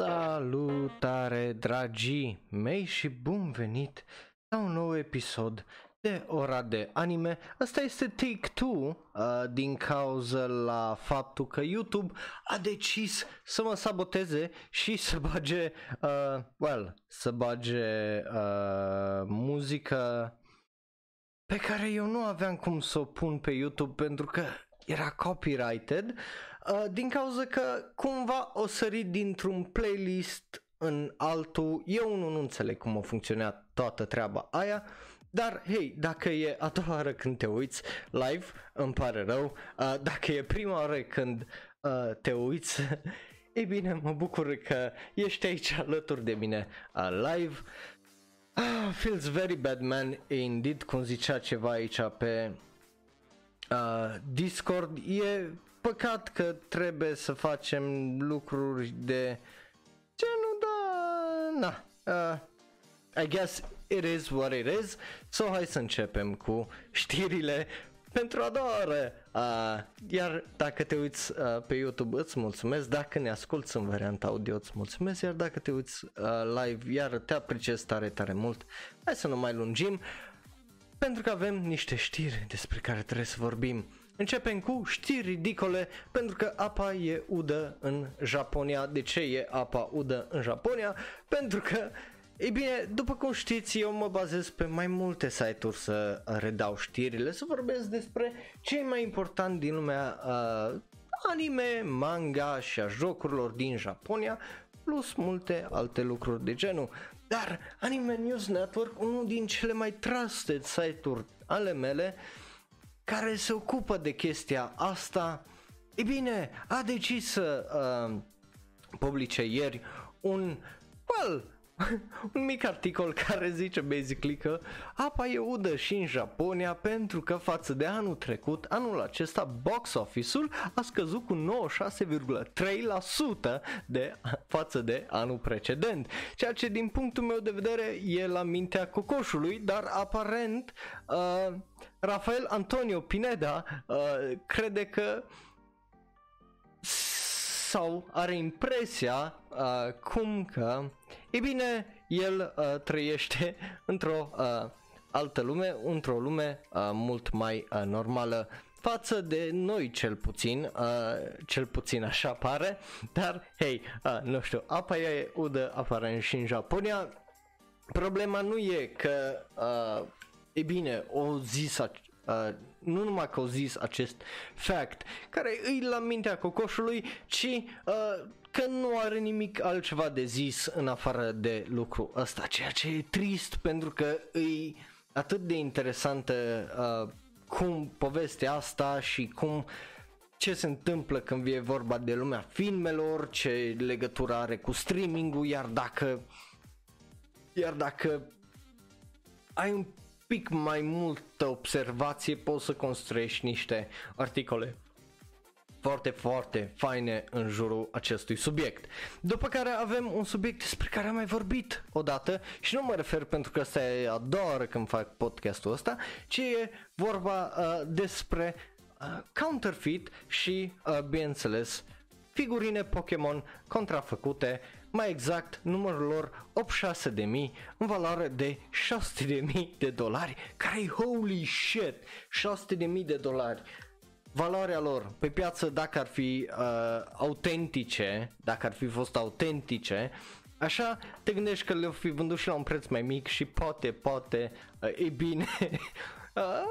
Salutare dragii mei și bun venit la un nou episod de ora de anime. Asta este Take 2 uh, din cauza la faptul că YouTube a decis să mă saboteze și să bage, uh, well, să bage uh, muzică pe care eu nu aveam cum să o pun pe YouTube pentru că era copyrighted uh, din cauza că cumva o sărit dintr-un playlist în altul. Eu nu, nu înțeleg cum a funcționat toată treaba aia. Dar, hei, dacă e a doua oară când te uiți live, îmi pare rău. Uh, dacă e prima oară când uh, te uiți, ei bine, mă bucur că ești aici alături de mine uh, live. Ah, feels very bad man, indeed, cum zicea ceva aici pe uh, Discord. E păcat că trebuie să facem lucruri de genul, da, na, uh, I guess it is what it is. So hai să începem cu știrile pentru a doua oră. Uh, iar dacă te uiți uh, pe YouTube îți mulțumesc, dacă ne asculti în varianta audio îți mulțumesc, iar dacă te uiți uh, live iar te apreciez tare tare mult. Hai să nu mai lungim pentru că avem niște știri despre care trebuie să vorbim. Începem cu știri ridicole pentru că apa e udă în Japonia. De ce e apa udă în Japonia? Pentru că ei bine, după cum știți, eu mă bazez pe mai multe site-uri să redau știrile, să vorbesc despre cei mai important din lumea uh, anime, manga și a jocurilor din Japonia, plus multe alte lucruri de genul. Dar Anime News Network, unul din cele mai trusted site-uri ale mele, care se ocupă de chestia asta, e bine, a decis să uh, publice ieri un, well, un mic articol care zice basically că apa e udă și în Japonia pentru că față de anul trecut, anul acesta box office-ul a scăzut cu 96,3% de față de anul precedent, ceea ce din punctul meu de vedere e la mintea cocoșului, dar aparent uh, Rafael Antonio Pineda uh, crede că sau are impresia uh, cum că, e bine, el uh, trăiește într-o uh, altă lume, într-o lume uh, mult mai uh, normală față de noi cel puțin, uh, cel puțin așa pare, dar hei, uh, nu știu, apa e udă aparent și în Japonia. Problema nu e că, uh, e bine, o zis Uh, nu numai că au zis acest fact care îi la mintea cocoșului, ci uh, că nu are nimic altceva de zis în afară de lucru ăsta, ceea ce e trist pentru că îi atât de interesantă uh, cum povestea asta și cum ce se întâmplă când e vorba de lumea filmelor, ce legătură are cu streaming-ul, iar dacă iar dacă ai un pic mai multă observație poți să construiești niște articole foarte, foarte faine în jurul acestui subiect. După care avem un subiect despre care am mai vorbit odată și nu mă refer pentru că asta e a doua oară când fac podcastul ăsta, ci e vorba uh, despre uh, counterfeit și, uh, bineînțeles, figurine Pokémon contrafăcute mai exact numărul lor 86 de mii în valoare de 600 de mii de dolari, care holy shit, 600 de mii de dolari. Valoarea lor pe piață dacă ar fi uh, autentice, dacă ar fi fost autentice, așa te gândești că le-au fi vândut și la un preț mai mic și poate, poate, uh, e bine, uh,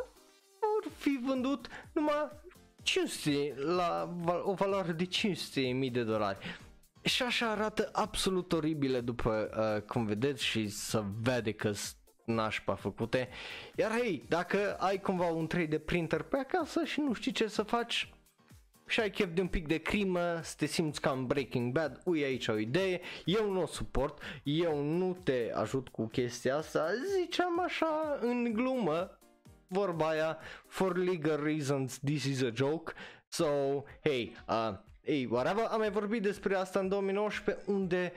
vor fi vândut numai 500, la o valoare de 500 mii de dolari și așa arată absolut oribile după uh, cum vedeți și să vede că nașpa făcute. Iar hei, dacă ai cumva un 3D printer pe acasă și nu știi ce să faci, și ai chef de un pic de crimă, să te simți ca în Breaking Bad, ui aici o idee, eu nu o suport, eu nu te ajut cu chestia asta, ziceam așa în glumă, vorba aia, for legal reasons this is a joke, so, hey, uh, ei, whatever, am mai vorbit despre asta în 2019 unde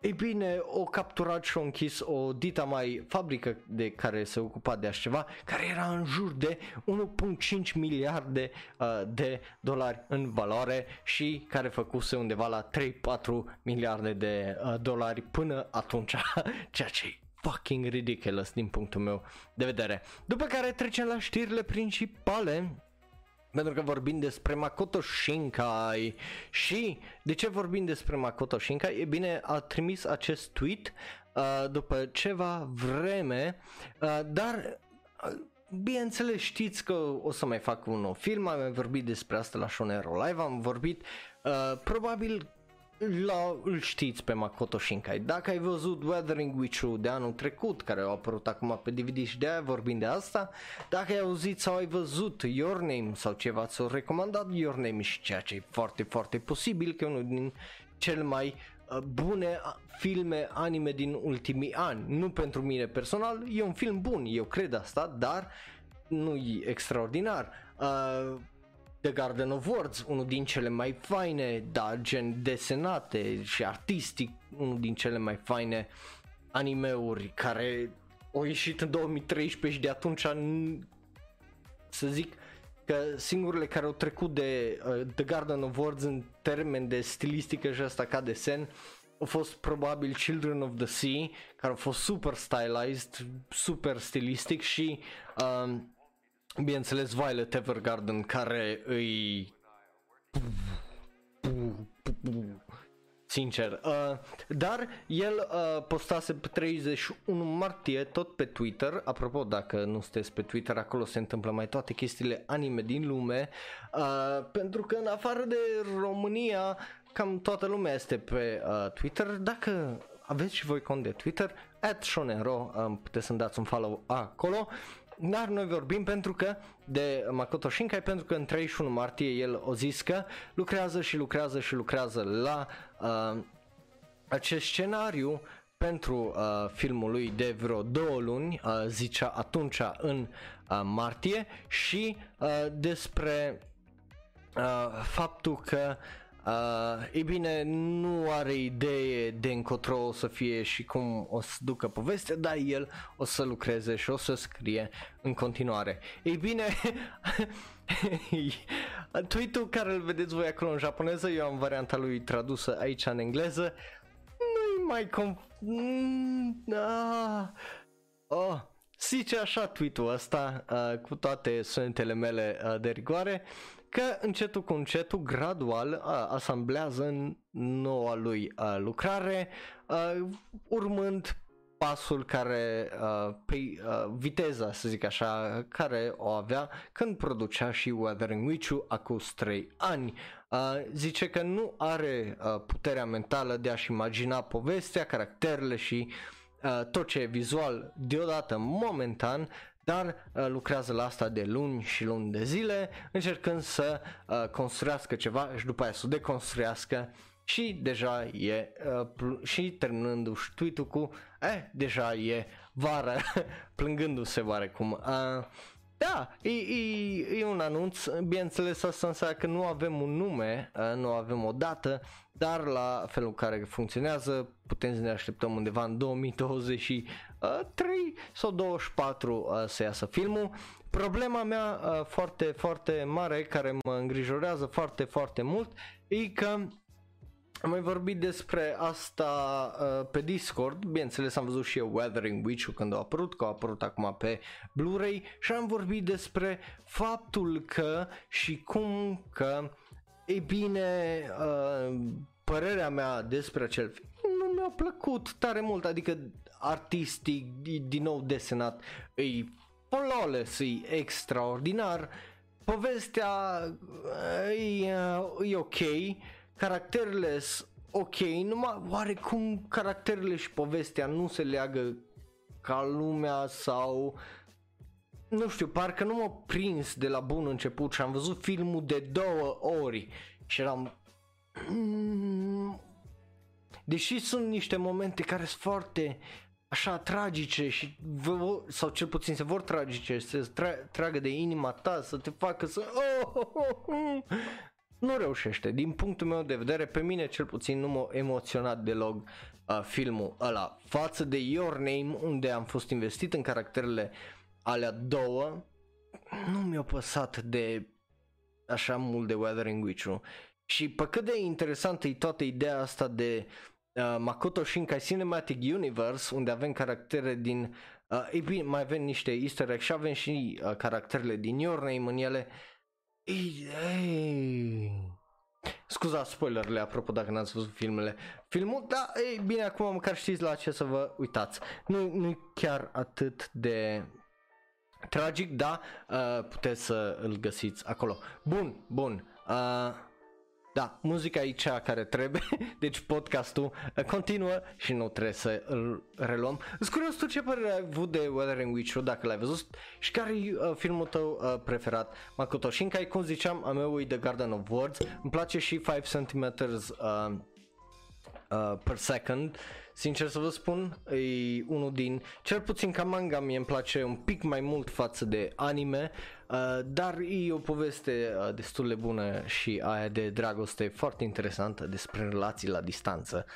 ei bine, o capturat și o închis o dita mai fabrică de care se ocupa de așa ceva, care era în jur de 1.5 miliarde uh, de dolari în valoare și care făcuse undeva la 3-4 miliarde de uh, dolari până atunci, ceea ce e fucking ridiculous din punctul meu de vedere. După care trecem la știrile principale pentru că vorbim despre Makoto Shinkai și de ce vorbim despre Makoto Shinkai? E bine, a trimis acest tweet uh, după ceva vreme, uh, dar uh, bineînțeles știți că o să mai fac un nou film, am mai vorbit despre asta la Shonero Live, am vorbit uh, probabil la, îl știți pe Makoto Shinkai. Dacă ai văzut Weathering with You de anul trecut, care au apărut acum pe DVD și de aia vorbim de asta, dacă ai auzit sau ai văzut Your Name sau ceva, ți-au recomandat Your Name și ceea ce e foarte, foarte posibil că e unul din cele mai uh, bune filme anime din ultimii ani. Nu pentru mine personal, e un film bun, eu cred asta, dar nu e extraordinar. Uh, The Garden of Words, unul din cele mai faine, da, gen desenate și artistic, unul din cele mai faine animeuri care au ieșit în 2013 și de atunci să zic că singurele care au trecut de uh, The Garden of Words în termen de stilistică și asta ca desen au fost probabil Children of the Sea care au fost super stylized, super stilistic și uh, bineînțeles Violet Evergarden care îi sincer. Uh, dar el uh, postase pe 31 martie tot pe Twitter, apropo dacă nu sunteți pe Twitter, acolo se întâmplă mai toate chestiile anime din lume, uh, pentru că în afară de România, cam toată lumea este pe uh, Twitter, dacă aveți și voi cont de Twitter, at Shonero, uh, puteți să-mi dați un follow acolo. Dar noi vorbim pentru că de Makoto Shinkai pentru că în 31 martie el o zis că lucrează și lucrează și lucrează la uh, acest scenariu pentru uh, filmul lui de vreo două luni, uh, zicea atunci în uh, martie și uh, despre uh, faptul că Uh, e bine, nu are idee de încotro o să fie și cum o să ducă povestea, dar el o să lucreze și o să scrie în continuare. Ei bine, tweet-ul care îl vedeți voi acolo în japoneză, eu am varianta lui tradusă aici în engleză, nu-i mai com... Mm, ah. oh. Zice așa tweet-ul ăsta uh, cu toate sunetele mele uh, de rigoare că încetul cu încetul, gradual, uh, asamblează în noua lui uh, lucrare, uh, urmând pasul care, uh, pe uh, viteza să zic așa, care o avea când producea și Weathering With You acum 3 ani. Uh, zice că nu are uh, puterea mentală de a-și imagina povestea, caracterele și uh, tot ce e vizual deodată momentan, dar uh, lucrează la asta de luni și luni de zile, încercând să uh, construiască ceva și după aia să o deconstruiască și deja e uh, și terminându-și tweet-ul cu eh, deja e vară, plângându-se oarecum. Uh, da, e, e, e un anunț, bineînțeles asta înseamnă că nu avem un nume, uh, nu avem o dată, dar la felul în care funcționează putem să ne așteptăm undeva în 2023 sau 24 uh, să iasă filmul. Problema mea uh, foarte, foarte mare, care mă îngrijorează foarte, foarte mult, e că am mai vorbit despre asta uh, pe Discord, bineînțeles am văzut și eu Weathering Witch când a apărut, că a apărut acum pe Blu-ray și am vorbit despre faptul că și cum că, e bine, uh, părerea mea despre acel film nu mi-a plăcut tare mult, adică artistic, din nou desenat, e flawless, e extraordinar, povestea e, e ok, caracterele sunt ok, numai oarecum caracterele și povestea nu se leagă ca lumea sau nu știu, parcă nu m-a prins de la bun început și am văzut filmul de două ori și eram mm, deși sunt niște momente care sunt foarte așa tragice și sau cel puțin se vor tragice, să tra- tragă de inima ta, să te facă să oh, oh, oh, oh. Nu reușește. Din punctul meu de vedere, pe mine cel puțin nu m-a emoționat deloc uh, filmul ăla. Față de Your Name unde am fost investit în caracterele alea două nu mi-a păsat de așa mult de Weathering Witch-ul și pe cât de interesantă e toată ideea asta de uh, Makoto Shinkai Cinematic Universe unde avem caractere din uh, ei bine, mai avem niște easter egg și avem și uh, caracterele din Your Name în ele ei, ei. Scuza spoilerele apropo dacă n-ați văzut filmele. Filmul, da, ei bine, acum măcar știți la ce să vă uitați. Nu, nu chiar atât de tragic, da, uh, puteți să îl găsiți acolo. Bun, bun. Uh, da, muzica e cea care trebuie, deci podcastul uh, continuă și nu trebuie să îl reluăm. Îți curios tu ce părere ai avut de Weathering Witch dacă l-ai văzut și care e uh, filmul tău uh, preferat, Makoto Shinkai, cum ziceam, a meu e The Garden of Words, îmi place și 5 cm uh, uh, per second Sincer să vă spun, e unul din, cel puțin ca manga mie îmi place un pic mai mult față de anime, uh, dar e o poveste uh, destul de bună și aia de dragoste foarte interesantă despre relații la distanță.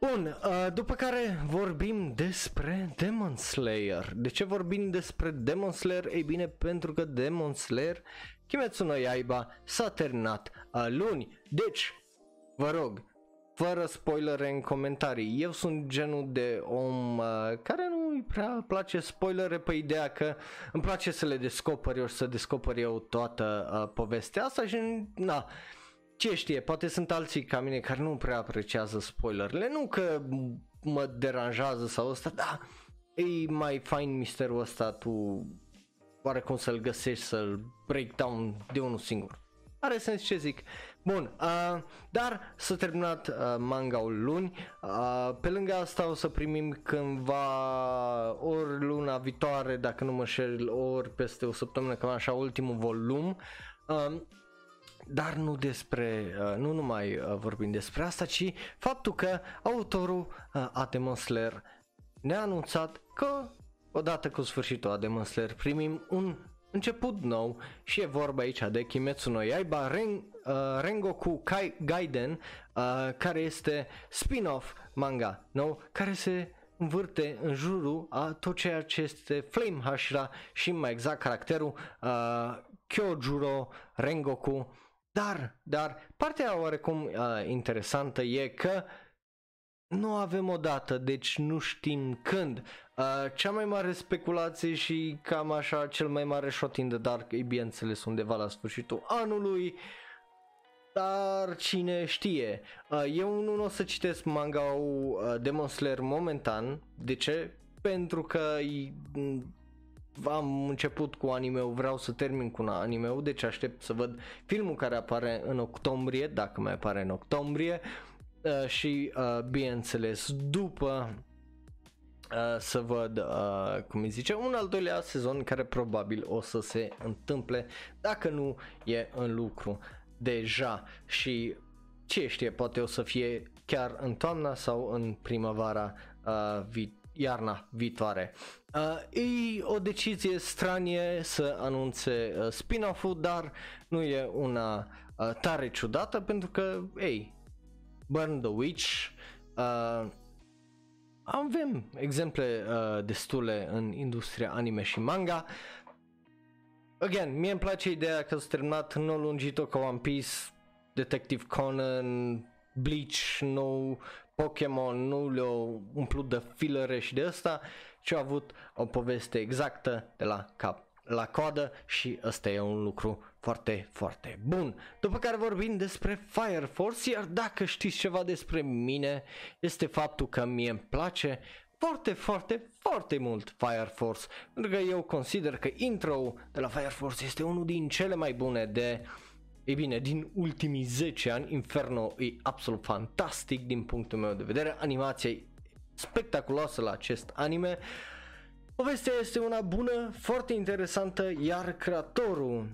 Bun, uh, după care vorbim despre Demon Slayer. De ce vorbim despre Demon Slayer? Ei bine, pentru că Demon Slayer Kimetsu no Yaiba s-a terminat uh, luni. Deci, vă rog, fără spoilere în comentarii. Eu sunt genul de om uh, care nu îi prea place spoilere pe ideea că îmi place să le descoper eu și să descoper eu toată uh, povestea asta și na, ce știe, poate sunt alții ca mine care nu prea apreciază spoilerele, nu că mă deranjează sau asta, da, e mai fain misterul ăsta tu oarecum să-l găsești, să-l breakdown de unul singur. Are sens ce zic. Bun, uh, dar s-a terminat uh, manga-ul luni, uh, pe lângă asta o să primim cândva ori luna viitoare, dacă nu mă șel, ori peste o săptămână, cam așa, ultimul volum. Uh, dar nu despre, uh, nu numai uh, vorbim despre asta, ci faptul că autorul uh, a Demon Slayer ne-a anunțat că odată cu sfârșitul a Demon Slayer primim un început nou și e vorba aici de Kimetsu no Yaiba Ren, uh, Rengoku Kai Gaiden uh, care este spin-off manga nou care se învârte în jurul a tot ceea ce este Flame Hashira și mai exact caracterul uh, Kyojuro Rengoku dar, dar partea oarecum uh, interesantă e că nu avem o dată, deci nu știm când. Uh, cea mai mare speculație și cam așa cel mai mare shot in the dark e bineînțeles undeva la sfârșitul anului. Dar cine știe. Uh, eu nu o să citesc manga-ul uh, Demon Slayer momentan. De ce? Pentru că am început cu anime-ul, vreau să termin cu anime-ul, deci aștept să văd filmul care apare în octombrie, dacă mai apare în octombrie. Uh, și uh, bineînțeles după Uh, să văd, uh, cum îi zice, un al doilea sezon care probabil o să se întâmple dacă nu e în lucru deja și ce știe, poate o să fie chiar în toamna sau în primăvara uh, vi- iarna viitoare. Uh, e o decizie stranie să anunțe uh, spin-off-ul, dar nu e una uh, tare ciudată pentru că, ei, Burn the Witch, uh, avem exemple uh, destule în industria anime și manga. Again, mie îmi place ideea că s-a terminat, nu lungit-o ca One Piece, Detective Conan, Bleach, nou Pokémon, nu le-au umplut de fillere și de asta, ci au avut o poveste exactă de la cap la coadă și ăsta e un lucru foarte, foarte bun. După care vorbim despre Fire Force, iar dacă știți ceva despre mine, este faptul că mie îmi place foarte, foarte, foarte mult Fire Force, pentru că eu consider că intro de la Fire Force este unul din cele mai bune de ei bine, din ultimii 10 ani, Inferno e absolut fantastic din punctul meu de vedere, animația e spectaculoasă la acest anime, Povestea este una bună, foarte interesantă, iar creatorul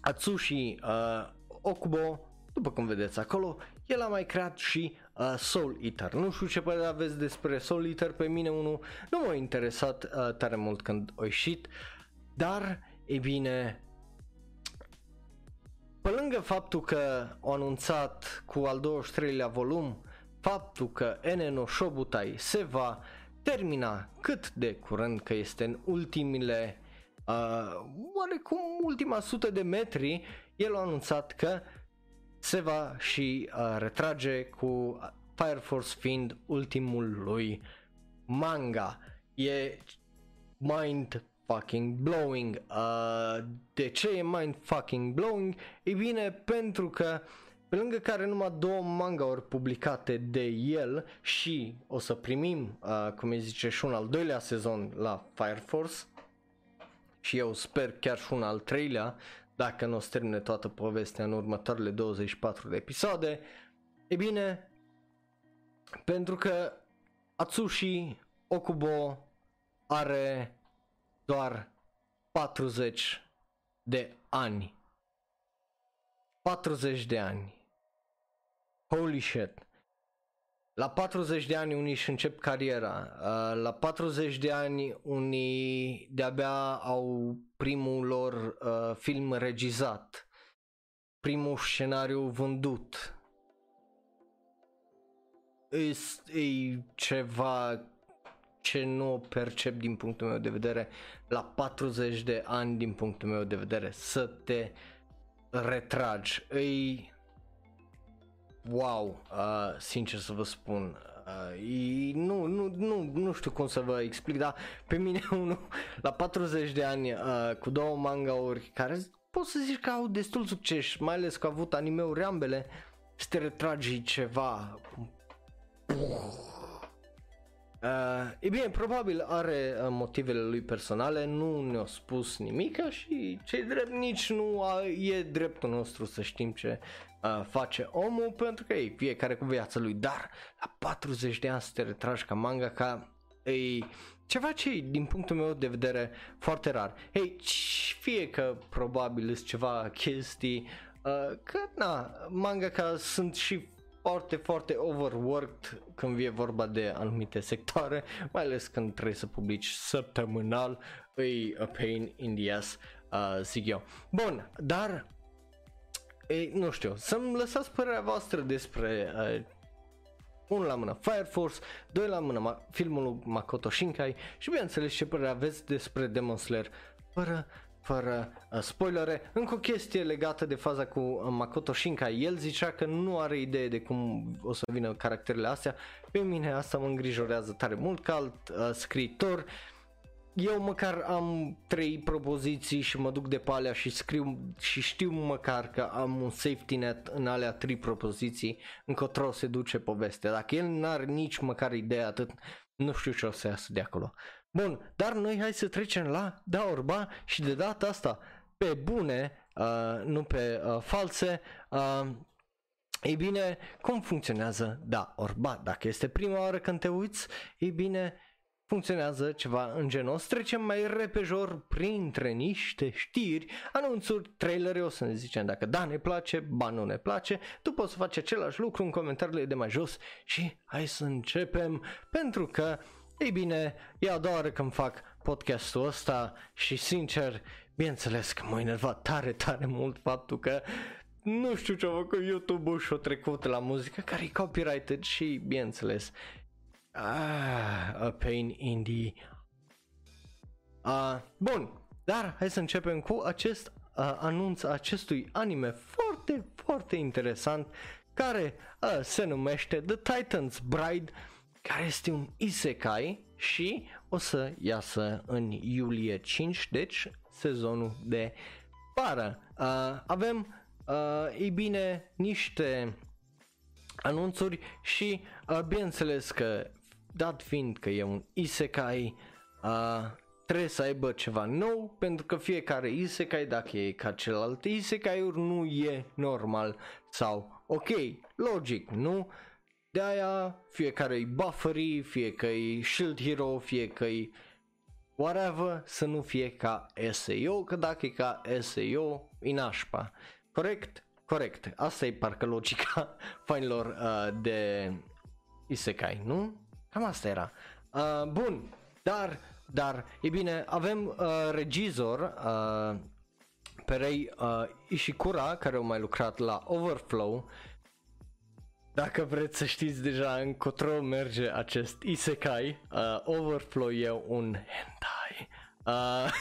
Atsushi uh, Okubo, după cum vedeți acolo, el a mai creat și uh, Soul Eater. Nu știu ce părere aveți despre Soul Eater, pe mine unul nu m-a interesat uh, tare mult când a ieșit, dar, e bine, pe lângă faptul că au anunțat cu al 23-lea volum faptul că Enen no Shobutai se va termina cât de curând că este în ultimile uh, oarecum ultima sută de metri, el a anunțat că se va și uh, retrage cu Fire Force fiind ultimul lui manga. E mind fucking blowing. Uh, de ce e mind fucking blowing? E bine, pentru că pe lângă care numai două manga-uri publicate de el și o să primim, uh, cum îi zice, și un al doilea sezon la Fire Force și eu sper chiar și un al treilea, dacă nu o să termine toată povestea în următoarele 24 de episoade. E bine, pentru că Atsushi Okubo are doar 40 de ani. 40 de ani. Holy shit. La 40 de ani unii își încep cariera, uh, la 40 de ani unii de-abia au primul lor uh, film regizat, primul scenariu vândut. E, e ceva ce nu percep din punctul meu de vedere la 40 de ani din punctul meu de vedere să te retragi. Îi wow, uh, sincer să vă spun. Uh, e, nu, nu, nu, nu știu cum să vă explic, dar pe mine unul la 40 de ani uh, cu două mangauri care pot să zici că au destul succes, mai ales că au avut anime-uri ambele, să te retragi ceva. Uh, e bine, probabil are uh, motivele lui personale, nu ne-a spus nimic și cei drept nici nu a, e dreptul nostru să știm ce uh, face omul pentru că e fiecare cu viața lui, dar la 40 de ani să te retragi ca manga ca e ceva ce e, din punctul meu de vedere foarte rar. Hei, fie că probabil sunt ceva chestii uh, că na, manga ca sunt și foarte, foarte overworked când e vorba de anumite sectoare, mai ales când trebuie să publici săptămânal, e a pain in the ass, uh, zic eu. Bun, dar e, nu știu, să-mi lăsați părerea voastră despre uh, unul la mână Fire Force, doi la mână filmul lui Makoto Shinkai și bineînțeles ce părere aveți despre Demon Slayer fără fără uh, spoilere. Încă o chestie legată de faza cu uh, Makoto Shinkai. El zicea că nu are idee de cum o să vină caracterele astea. Pe mine asta mă îngrijorează tare mult ca alt uh, scriitor. Eu măcar am trei propoziții și mă duc de pe alea și scriu și știu măcar că am un safety net în alea trei propoziții încotro se duce povestea. Dacă el n-are nici măcar idee atât, nu știu ce o să iasă de acolo. Bun, dar noi hai să trecem la da orba și de data asta pe bune, uh, nu pe uh, false. Uh, ei bine, cum funcționează da orba? Dacă este prima oară când te uiți, ei bine, funcționează ceva în genul ăsta. Trecem mai repejor printre niște știri, anunțuri, trailere, o să ne zicem dacă da ne place, ba nu ne place. Tu poți să faci același lucru în comentariile de mai jos și hai să începem pentru că ei bine, e a doua oară când fac podcastul ăsta și sincer, bineînțeles că m-a enervat tare, tare mult faptul că nu știu ce a făcut YouTube-ul și-a trecut la muzică care e copyrighted și bineînțeles ah, a pain in the uh, bun, dar hai să începem cu acest uh, anunț acestui anime foarte, foarte interesant care uh, se numește The Titan's Bride care este un isekai și o să iasă în iulie 5, deci sezonul de vară. Uh, avem, uh, ei bine, niște anunțuri și uh, bineînțeles că dat fiind că e un isekai, uh, trebuie să aibă ceva nou pentru că fiecare isekai, dacă e ca celălalt isekai-uri, nu e normal sau ok, logic, nu? De aia fiecare e buffery, fie că e shield hero, fie că e whatever, să nu fie ca SAO, că dacă e ca SAO, e nașpa. Corect? Corect. Asta e parcă logica fainilor uh, de Isekai, nu? Cam asta era. Uh, bun, dar, dar, e bine, avem uh, regizor uh, pe Rei uh, Ishikura, care au mai lucrat la Overflow. Dacă vreți să știți deja încotro merge acest isekai, uh, Overflow e un hentai. Uh,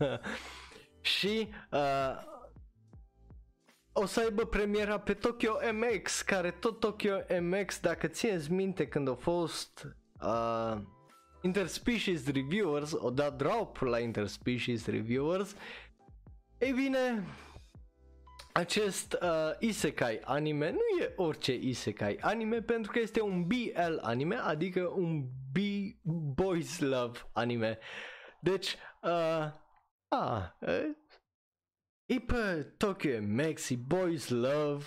și uh, o să aibă premiera pe Tokyo MX, care tot Tokyo MX, dacă țineți minte când a fost uh, Interspecies Reviewers, o dat drop la Interspecies Reviewers, ei bine, acest uh, isekai anime nu e orice isekai anime pentru că este un BL anime, adică un B boys love anime. Deci, uh, a, uh, e pe Tokyo Maxi Boys Love,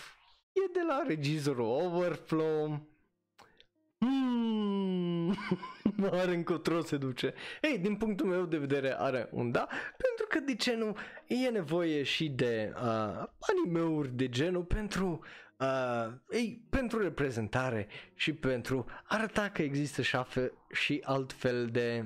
e de la regizorul Overflow. Hmm, are încotro se duce. Ei, din punctul meu de vedere are un da, pentru că de ce nu e nevoie și de uh, animeuri de genul pentru uh, ei, pentru reprezentare și pentru arăta că există și, afe- și altfel de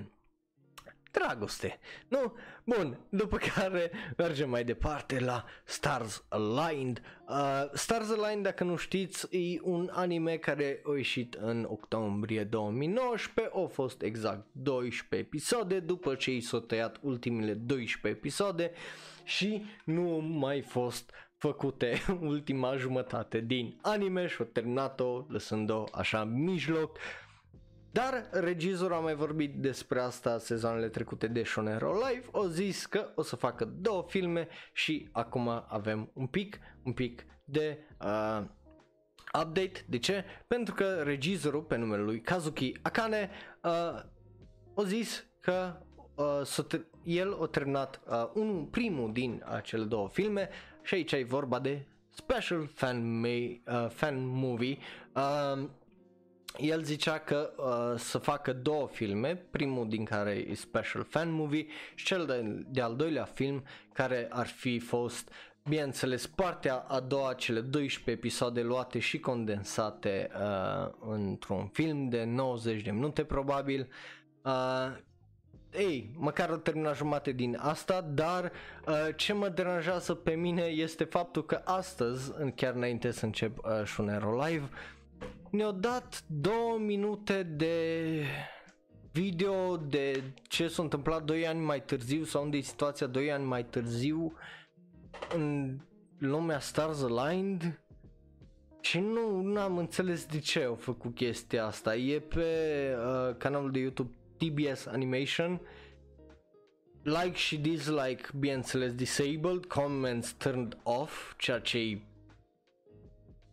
dragoste. Nu? Bun, după care mergem mai departe la Stars Aligned. Uh, Stars Aligned, dacă nu știți, e un anime care a ieșit în octombrie 2019, au fost exact 12 episoade, după ce i s-au tăiat ultimele 12 episoade și nu mai fost făcute ultima jumătate din anime și au terminat-o lăsând-o așa în mijloc. Dar regizorul a mai vorbit despre asta sezoanele trecute de Shonero Live, o zis că o să facă două filme și acum avem un pic, un pic de uh, update. De ce? Pentru că regizorul pe numele lui Kazuki Akane uh, a zis că uh, el a terminat uh, unul, primul din acele două filme și aici e vorba de special fan, may, uh, fan movie uh, el zicea că uh, să facă două filme, primul din care e special fan movie și cel de, de al doilea film care ar fi fost bineînțeles partea a doua, cele 12 episoade luate și condensate uh, într-un film de 90 de minute probabil. Uh, ei, măcar o terminat jumate din asta, dar uh, ce mă deranjează pe mine este faptul că astăzi, chiar înainte să încep uh, Shunero Live, ne-au dat două minute de video de ce s-a întâmplat 2 ani mai târziu sau unde e situația 2 ani mai târziu în lumea Stars Aligned și nu am înțeles de ce au făcut chestia asta. E pe uh, canalul de YouTube TBS Animation like și dislike, bineînțeles, disabled, comments turned off, ceea ce e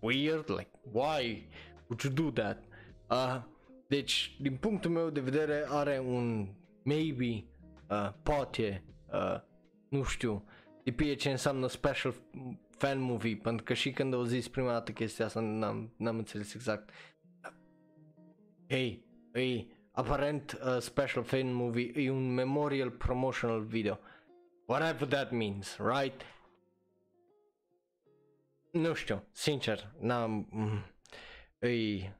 weird, like, why? Would you do that? Uh, deci, din punctul meu de vedere, are un maybe, uh, poate, uh, nu știu, depinde ce înseamnă special fan movie, pentru că și când au zis prima dată chestia asta n-am, n-am înțeles exact. Hei, ei, aparent uh, special fan movie e un memorial promotional video. Whatever that means, right? Nu știu, sincer, n-am... Mm îi...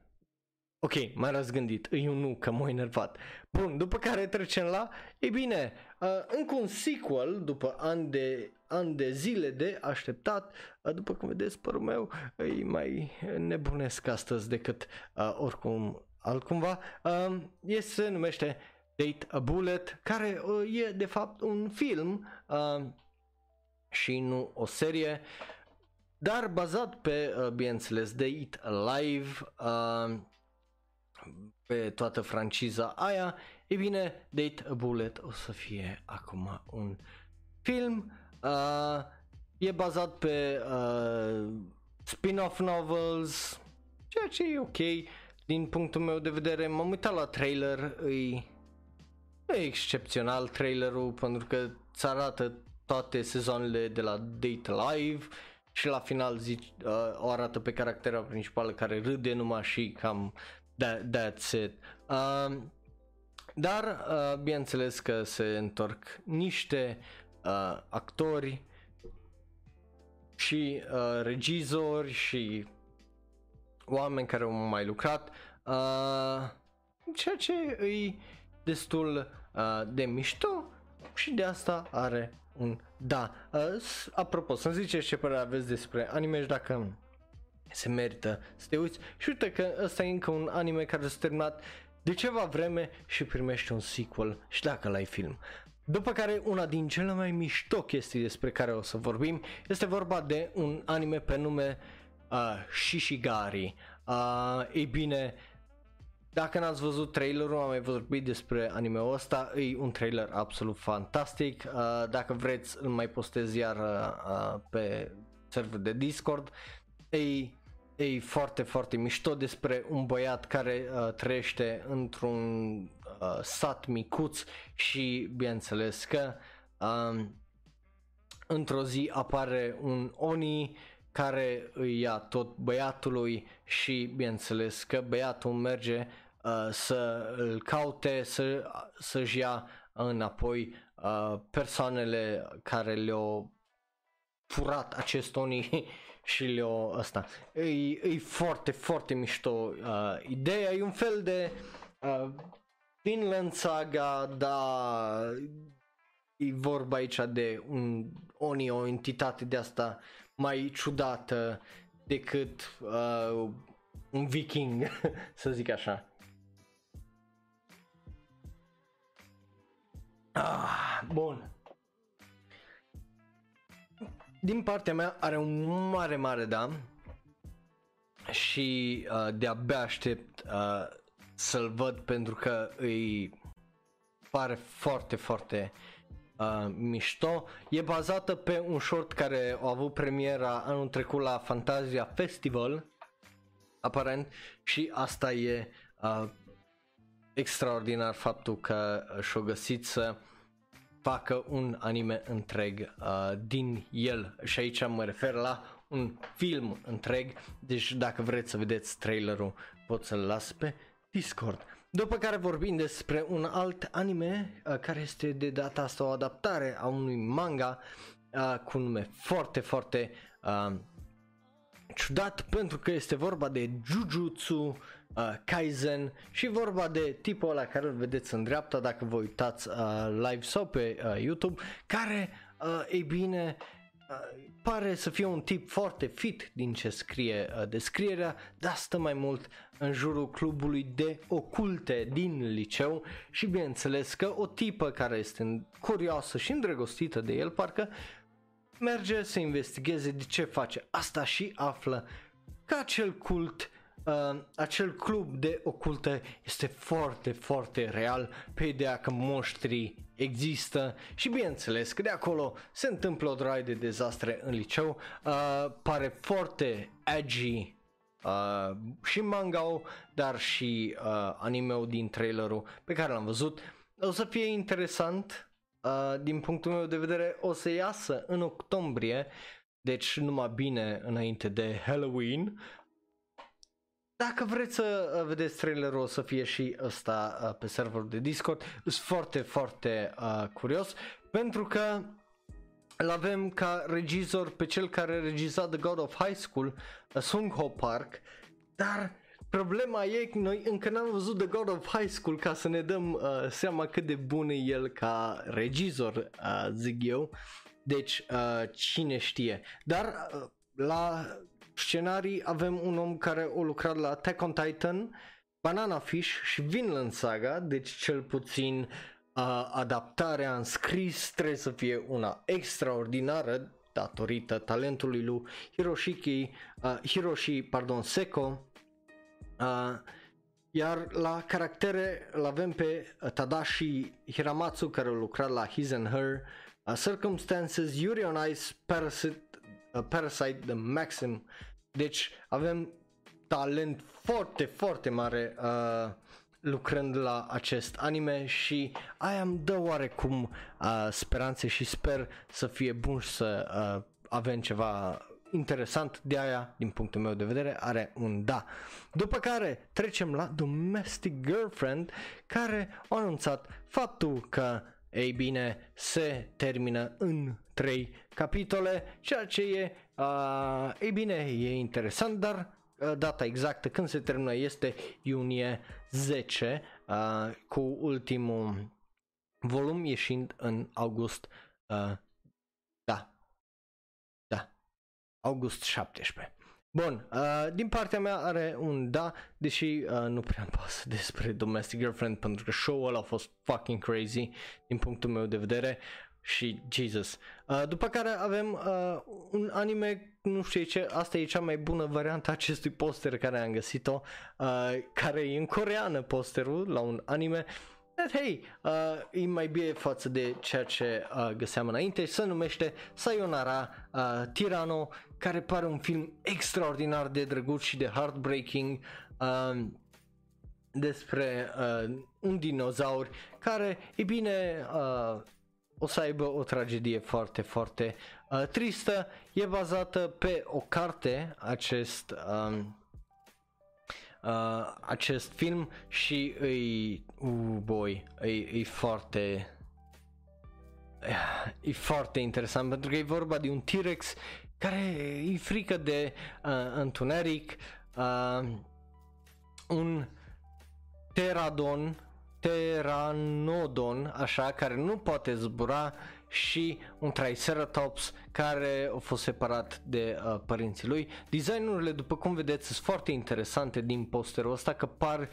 Ok, m-am răzgândit, îi un nu, că m-a enervat. Bun, după care trecem la, e bine, uh, încă un sequel, după ani de, ani de zile de așteptat, uh, după cum vedeți părul meu, îi mai nebunesc astăzi decât uh, oricum altcumva, uh, este, se numește Date a Bullet, care uh, e de fapt un film uh, și nu o serie. Uh, dar bazat pe, uh, bineînțeles, The It Alive, uh, pe toată franciza aia, e bine, Date a Bullet o să fie acum un film. Uh, e bazat pe uh, spin-off novels, ceea ce e ok. Din punctul meu de vedere, m-am uitat la trailer, e, e excepțional trailerul pentru că îți arată toate sezoanele de la Date Live și la final zici, uh, o arată pe caractera principală care râde numai și cam that, that's it. Uh, dar uh, bineînțeles că se întorc niște uh, actori și uh, regizori și oameni care au mai lucrat, uh, ceea ce e destul uh, de mișto și de asta are un da. Uh, apropo, să-mi ziceți ce părere aveți despre anime și dacă se merită să te uiți și uite că ăsta e încă un anime care s-a terminat de ceva vreme și primește un sequel și dacă l-ai film. După care una din cele mai mișto chestii despre care o să vorbim este vorba de un anime pe nume uh, Shishigari. Uh, ei bine, dacă n-ați văzut trailerul, am mai vorbit despre anime-ul ăsta, e un trailer absolut fantastic. Uh, dacă vreți, îl mai postez iar uh, pe server de Discord. E, e foarte, foarte mișto despre un băiat care uh, trăiește într-un uh, sat micuț și bineînțeles că uh, într-o zi apare un Oni care îi ia tot băiatului și bineînțeles că băiatul merge uh, să îl caute, să, să-și ia înapoi uh, persoanele care le-au furat acest Oni și le-au ăsta. E, e foarte, foarte mișto uh, ideea, e un fel de uh, Finland Saga, dar e vorba aici de un Oni, o entitate de asta mai ciudată decât uh, un viking, să zic așa. Ah, bun. Din partea mea are un mare, mare da și uh, de-abia aștept uh, să-l văd pentru că îi pare foarte, foarte uh, mișto. E bazată pe un short care a avut premiera anul trecut la Fantasia Festival, aparent, și asta e uh, extraordinar faptul că și-o găsit să facă un anime întreg uh, din el și aici mă refer la un film întreg, deci dacă vreți să vedeți trailerul pot să-l las pe Discord. După care vorbim despre un alt anime uh, care este de data asta o adaptare a unui manga uh, cu un nume foarte, foarte uh, ciudat pentru că este vorba de Jujutsu uh, Kaizen și vorba de tipul ăla care îl vedeți în dreapta dacă vă uitați uh, live sau pe uh, YouTube care, uh, ei bine, uh, pare să fie un tip foarte fit din ce scrie uh, descrierea, dar stă mai mult în jurul clubului de oculte din liceu și bineînțeles că o tipă care este curioasă și îndrăgostită de el parcă merge să investigheze de ce face asta și află că acel cult uh, acel club de oculte este foarte, foarte real pe ideea că monștrii există și bineînțeles că de acolo se întâmplă o droaie de dezastre în liceu, uh, pare foarte edgy uh, și manga dar și uh, anime din trailerul pe care l-am văzut. O să fie interesant uh, din punctul meu de vedere, o să iasă în octombrie, deci numai bine înainte de Halloween. Dacă vreți să uh, vedeți trailerul o să fie și ăsta uh, pe serverul de Discord. Sunt foarte, foarte uh, curios pentru că îl avem ca regizor pe cel care a regizat The God of High School, uh, Sung Ho Park, dar problema e că noi încă n-am văzut The God of High School ca să ne dăm uh, seama cât de bun e el ca regizor, uh, zic eu. Deci, uh, cine știe. Dar uh, la scenarii avem un om care a lucrat la Attack on Titan, Banana Fish și Vinland Saga, deci cel puțin uh, adaptarea în scris trebuie să fie una extraordinară datorită talentului lui Hiroshiki, uh, Hiroshi pardon, Seko. Uh, iar la caractere îl avem pe Tadashi Hiramatsu care a lucrat la His and Her, uh, Circumstances, Yuri on Ice, Parasite, uh, Parasite The Maxim. Deci avem talent foarte, foarte mare uh, lucrând la acest anime și aia îmi dă oarecum uh, speranțe și sper să fie bun și să uh, avem ceva interesant de aia, din punctul meu de vedere, are un da. După care trecem la Domestic Girlfriend, care a anunțat faptul că, ei bine, se termină în 3 capitole, ceea ce e, uh, ei bine, e interesant, dar uh, data exactă când se termină este iunie 10 uh, cu ultimul volum ieșind în august, uh, da, da, august 17. Bun, uh, din partea mea are un da, deși uh, nu prea îmi pasă despre Domestic Girlfriend pentru că show-ul ăla a fost fucking crazy din punctul meu de vedere și Jesus. Uh, după care avem uh, un anime, nu știu ce, asta e cea mai bună variantă a acestui poster care am găsit-o, uh, care e în coreană posterul la un anime. Dar hey, uh, e mai bine față de ceea ce uh, găseam înainte, se numește Sayonara uh, Tirano, care pare un film extraordinar de drăguț și de heartbreaking uh, despre uh, un dinozaur care, e bine, uh, o să aibă o tragedie foarte, foarte uh, tristă. E bazată pe o carte, acest, uh, uh, acest film și îi, uh, boy, e, e foarte, e foarte interesant pentru că e vorba de un T-Rex care e frică de uh, întuneric, uh, un Pteradon, Pteranodon, așa, care nu poate zbura și un Triceratops care a fost separat de uh, părinții lui. Designurile, după cum vedeți, sunt foarte interesante din posterul ăsta, că par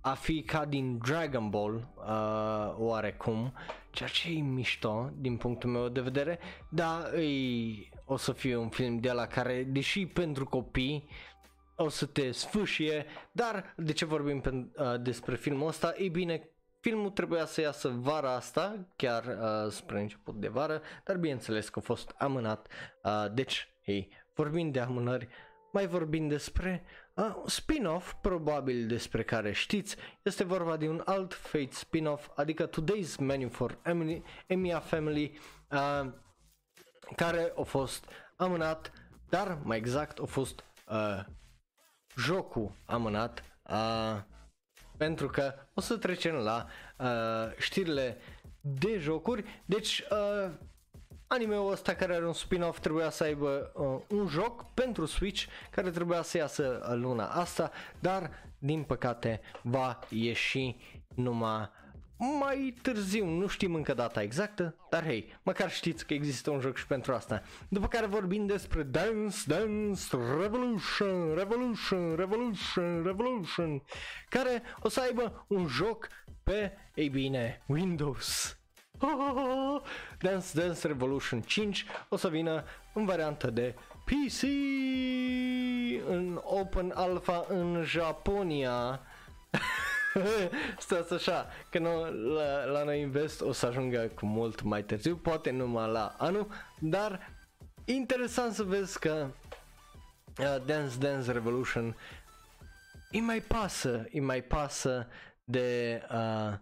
a fi ca din Dragon Ball uh, oarecum, ceea ce e mișto din punctul meu de vedere, dar îi, o să fie un film de la care, deși pentru copii, o să te sfâșie, dar de ce vorbim pe, uh, despre filmul ăsta? Ei bine, filmul trebuia să iasă vara asta, chiar uh, spre început de vară, dar bineînțeles că a fost amânat, uh, deci, hei, vorbind de amânări, mai vorbim despre uh, spin-off, probabil despre care știți, este vorba de un alt Fate spin-off, adică Today's Menu for Emily, Emilia Family, uh, care a fost amânat, dar mai exact a fost uh, jocul amânat, uh, pentru că o să trecem la uh, știrile de jocuri. Deci, uh, anime-ul ăsta care are un spin-off trebuia să aibă uh, un joc pentru Switch care trebuia să iasă luna asta, dar din păcate va ieși numai mai târziu, nu știm încă data exactă, dar hei, măcar știți că există un joc și pentru asta. După care vorbim despre Dance Dance Revolution, Revolution, Revolution, Revolution, care o să aibă un joc pe, ei bine, Windows. Dance Dance Revolution 5 o să vină în variantă de PC în Open Alpha în Japonia. Stați așa, că nu, la, la noi Invest o să ajungă cu mult mai târziu, poate numai la anul, dar interesant să vezi că uh, Dance Dance Revolution îi mai pasă, îi mai pasă de, uh,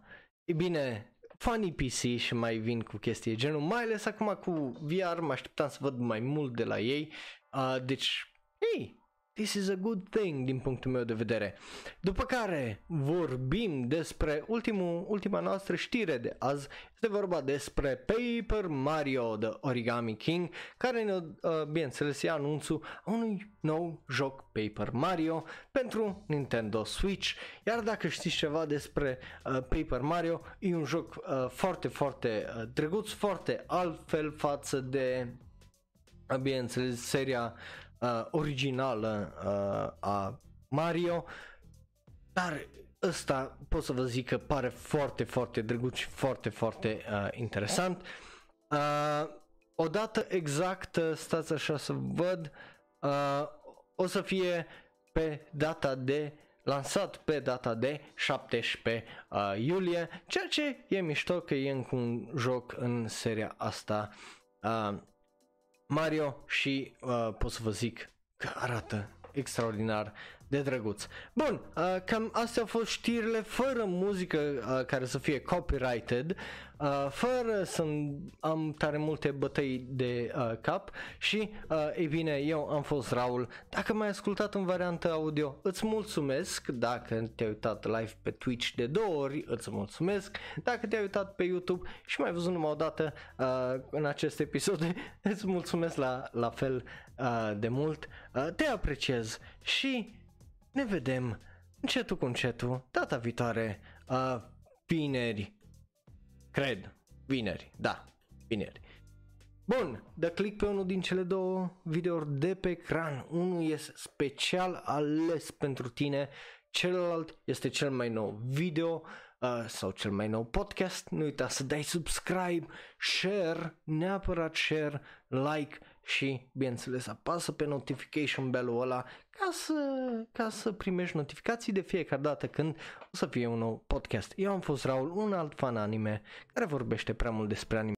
e bine, funny PC și mai vin cu chestii genul, mai ales acum cu VR, mă așteptam să văd mai mult de la ei, uh, deci, ei, This is a good thing din punctul meu de vedere. După care vorbim despre ultimul, ultima noastră știre de azi. Este vorba despre Paper Mario The Origami King, care ne, uh, bineînțeles, e anunțul unui nou joc Paper Mario pentru Nintendo Switch. Iar dacă știți ceva despre uh, Paper Mario, e un joc uh, foarte, foarte uh, drăguț, foarte altfel față de, uh, bineînțeles, seria uh, originală uh, a Mario, dar ăsta pot să vă zic că pare foarte, foarte drăguț și foarte, foarte uh, interesant. Uh, o dată exactă, stați așa să văd, uh, o să fie pe data de lansat pe data de 17 uh, iulie, ceea ce e mișto că e încă un joc în seria asta uh, Mario și uh, pot să vă zic că arată extraordinar de drăguț. Bun, uh, cam astea au fost știrile fără muzică uh, care să fie copyrighted, uh, fără să am tare multe bătăi de uh, cap și, uh, ei bine, eu am fost Raul. Dacă m-ai ascultat în variantă audio, îți mulțumesc. Dacă te-ai uitat live pe Twitch de două ori, îți mulțumesc. Dacă te-ai uitat pe YouTube și mai văzut numai o dată uh, în acest episod, îți mulțumesc la, la fel uh, de mult. Uh, te apreciez și ne vedem încetul cu încetul, data viitoare, uh, vineri, cred. vineri, da, vineri. Bun, dă click pe unul din cele două videouri de pe ecran. Unul este special ales pentru tine, celălalt este cel mai nou video uh, sau cel mai nou podcast. Nu uita să dai subscribe, share, neapărat share, like și, bineînțeles, apasă pe notification bell-ul ăla ca să, ca să primești notificații de fiecare dată când o să fie un nou podcast. Eu am fost Raul, un alt fan anime care vorbește prea mult despre anime